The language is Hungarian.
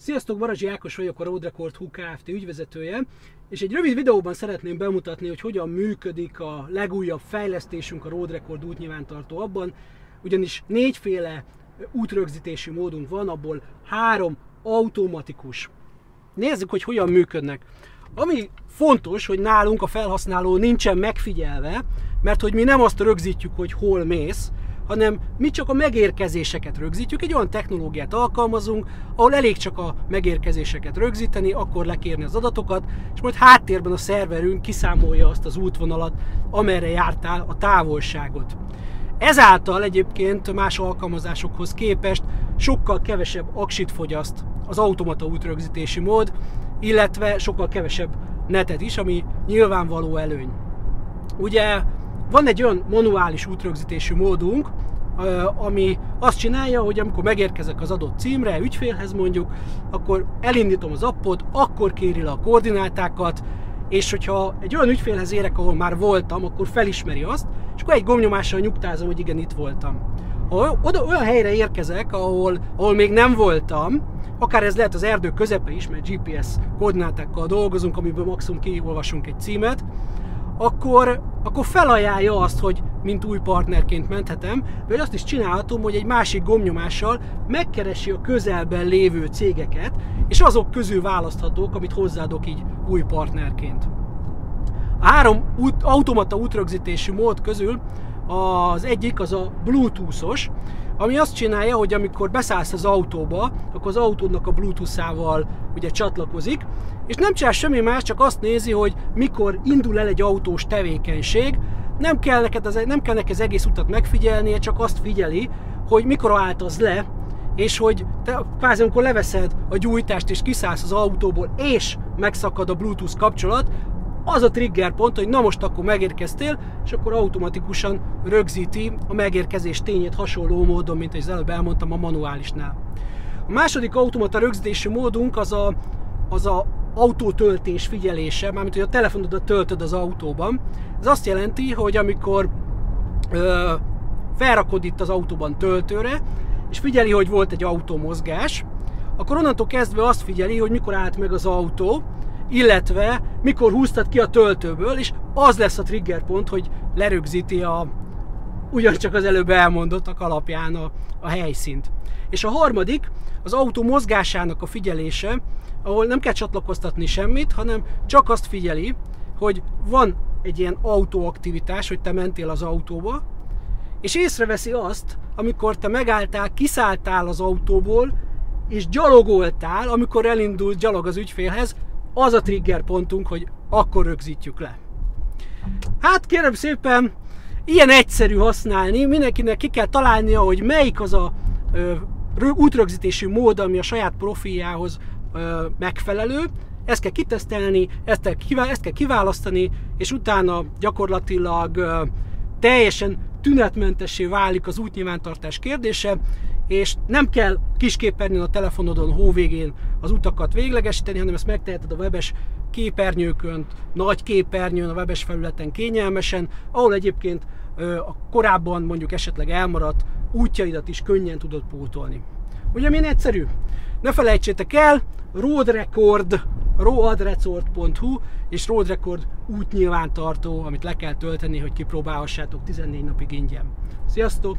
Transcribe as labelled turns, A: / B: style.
A: Sziasztok, Barazsi Ákos vagyok, a Road Record HU Kft. ügyvezetője, és egy rövid videóban szeretném bemutatni, hogy hogyan működik a legújabb fejlesztésünk a Road Record útnyilvántartó abban, ugyanis négyféle útrögzítési módunk van, abból három automatikus. Nézzük, hogy hogyan működnek. Ami fontos, hogy nálunk a felhasználó nincsen megfigyelve, mert hogy mi nem azt rögzítjük, hogy hol mész, hanem mi csak a megérkezéseket rögzítjük. Egy olyan technológiát alkalmazunk, ahol elég csak a megérkezéseket rögzíteni, akkor lekérni az adatokat, és majd háttérben a szerverünk kiszámolja azt az útvonalat, amerre jártál, a távolságot. Ezáltal egyébként más alkalmazásokhoz képest sokkal kevesebb aksit fogyaszt az automata útrögzítési mód, illetve sokkal kevesebb netet is, ami nyilvánvaló előny. Ugye van egy olyan manuális útrögzítési módunk, ami azt csinálja, hogy amikor megérkezek az adott címre, ügyfélhez mondjuk, akkor elindítom az appot, akkor kéri le a koordinátákat, és hogyha egy olyan ügyfélhez érek, ahol már voltam, akkor felismeri azt, és akkor egy gomnyomással nyugtázom, hogy igen, itt voltam. Ha oda olyan helyre érkezek, ahol, ahol még nem voltam, akár ez lehet az erdő közepe is, mert GPS koordinátákkal dolgozunk, amiből maximum kiolvasunk egy címet, akkor, akkor felajánlja azt, hogy mint új partnerként menthetem, vagy azt is csinálhatom, hogy egy másik gomnyomással megkeresi a közelben lévő cégeket, és azok közül választhatók, amit hozzáadok így új partnerként. A három út, automata útrögzítési mód közül az egyik az a Bluetooth-os, ami azt csinálja, hogy amikor beszállsz az autóba, akkor az autódnak a Bluetooth-ával ugye csatlakozik, és nem csinál semmi más, csak azt nézi, hogy mikor indul el egy autós tevékenység, nem kell neked az, nem kell neked az egész utat megfigyelnie, csak azt figyeli, hogy mikor állt az le, és hogy te kvázi amikor leveszed a gyújtást és kiszállsz az autóból, és megszakad a Bluetooth kapcsolat, az a trigger pont, hogy na most akkor megérkeztél, és akkor automatikusan rögzíti a megérkezés tényét hasonló módon, mint az előbb elmondtam a manuálisnál. A második automata rögzítési módunk az a, az a autótöltés figyelése, mármint hogy a telefonodat töltöd az autóban. Ez azt jelenti, hogy amikor ö, felrakod itt az autóban töltőre, és figyeli, hogy volt egy autómozgás, akkor onnantól kezdve azt figyeli, hogy mikor állt meg az autó, illetve mikor húztad ki a töltőből, és az lesz a trigger pont, hogy lerögzíti a ugyancsak az előbb elmondottak alapján a, a helyszínt. És a harmadik, az autó mozgásának a figyelése, ahol nem kell csatlakoztatni semmit, hanem csak azt figyeli, hogy van egy ilyen autóaktivitás, hogy te mentél az autóba, és észreveszi azt, amikor te megálltál, kiszálltál az autóból, és gyalogoltál, amikor elindult gyalog az ügyfélhez, az a trigger pontunk, hogy akkor rögzítjük le. Hát kérem szépen, ilyen egyszerű használni, mindenkinek ki kell találnia, hogy melyik az a ö, útrögzítési mód, ami a saját profiljához ö, megfelelő, ezt kell kitesztelni, ezt kell, ezt kell kiválasztani, és utána gyakorlatilag ö, teljesen tünetmentessé válik az útnyilvántartás kérdése, és nem kell kisképernyőn a telefonodon hóvégén az utakat véglegesíteni, hanem ezt megteheted a webes képernyőkön, nagy képernyőn, a webes felületen kényelmesen, ahol egyébként a korábban mondjuk esetleg elmaradt útjaidat is könnyen tudod pótolni. Ugye milyen egyszerű? Ne felejtsétek el, Road Record, roadrecord.hu és Road Record útnyilvántartó, amit le kell tölteni, hogy kipróbálhassátok 14 napig ingyen. Sziasztok!